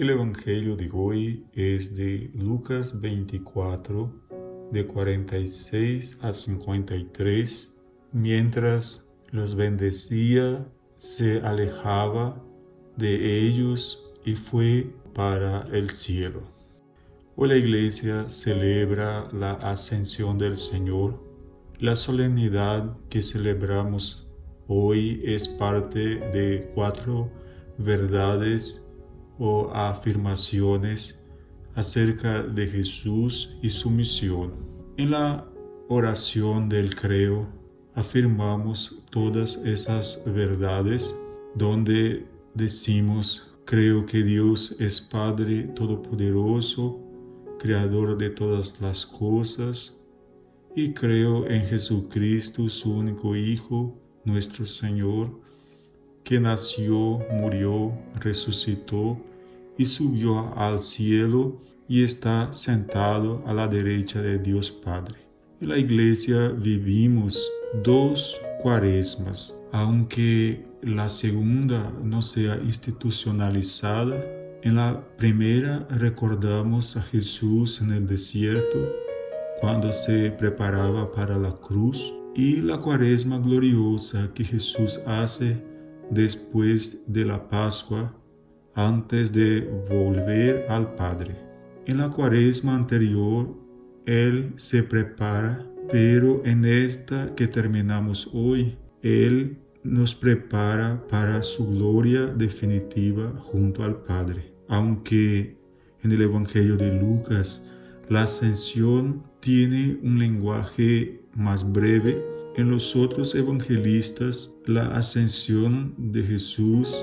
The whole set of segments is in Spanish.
El Evangelio de hoy es de Lucas 24, de 46 a 53. Mientras los bendecía, se alejaba de ellos y fue para el cielo. Hoy la iglesia celebra la ascensión del Señor. La solemnidad que celebramos hoy es parte de cuatro verdades o afirmaciones acerca de Jesús y su misión. En la oración del creo afirmamos todas esas verdades donde decimos creo que Dios es Padre Todopoderoso, Creador de todas las cosas, y creo en Jesucristo, su único Hijo, nuestro Señor, que nació, murió, resucitó y subió al cielo y está sentado a la derecha de Dios Padre. En la iglesia vivimos dos cuaresmas, aunque la segunda no sea institucionalizada. En la primera recordamos a Jesús en el desierto cuando se preparaba para la cruz y la cuaresma gloriosa que Jesús hace después de la Pascua antes de volver al Padre. En la cuaresma anterior, Él se prepara, pero en esta que terminamos hoy, Él nos prepara para su gloria definitiva junto al Padre. Aunque en el Evangelio de Lucas la ascensión tiene un lenguaje más breve, en los otros evangelistas la ascensión de Jesús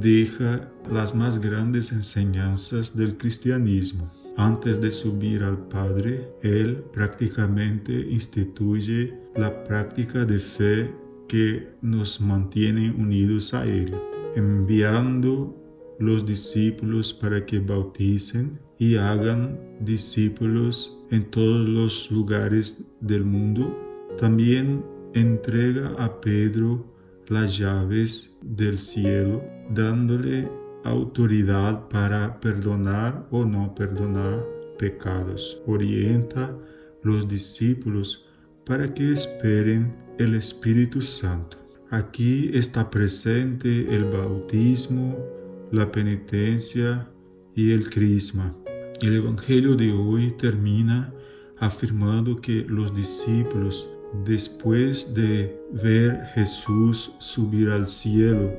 deja las más grandes enseñanzas del cristianismo. Antes de subir al Padre, Él prácticamente instituye la práctica de fe que nos mantiene unidos a Él, enviando los discípulos para que bauticen y hagan discípulos en todos los lugares del mundo. También entrega a Pedro las llaves del cielo, dándole autoridad para perdonar o no perdonar pecados. Orienta los discípulos para que esperen el Espíritu Santo. Aquí está presente el bautismo, la penitencia y el crisma. El Evangelio de hoy termina afirmando que los discípulos, después de ver Jesús subir al cielo,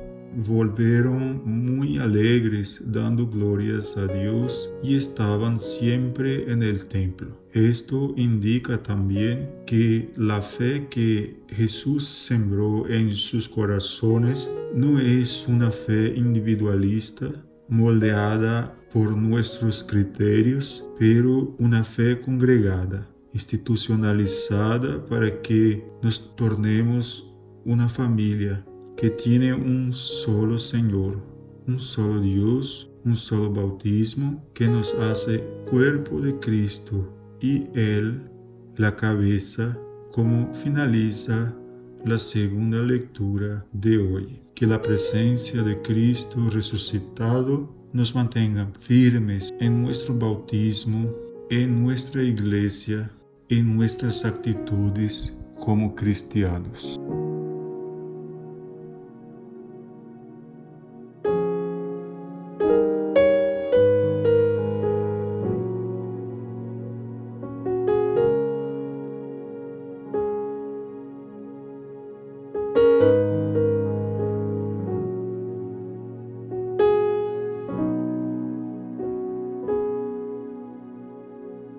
volvieron muy alegres dando glorias a Dios y estaban siempre en el templo. Esto indica también que la fe que Jesús sembró en sus corazones no es una fe individualista moldeada por nuestros criterios, pero una fe congregada, institucionalizada para que nos tornemos una familia que tiene un solo Señor, un solo Dios, un solo bautismo que nos hace cuerpo de Cristo y Él la cabeza como finaliza la segunda lectura de hoy. Que la presencia de Cristo resucitado nos mantenga firmes en nuestro bautismo, en nuestra iglesia, en nuestras actitudes como cristianos.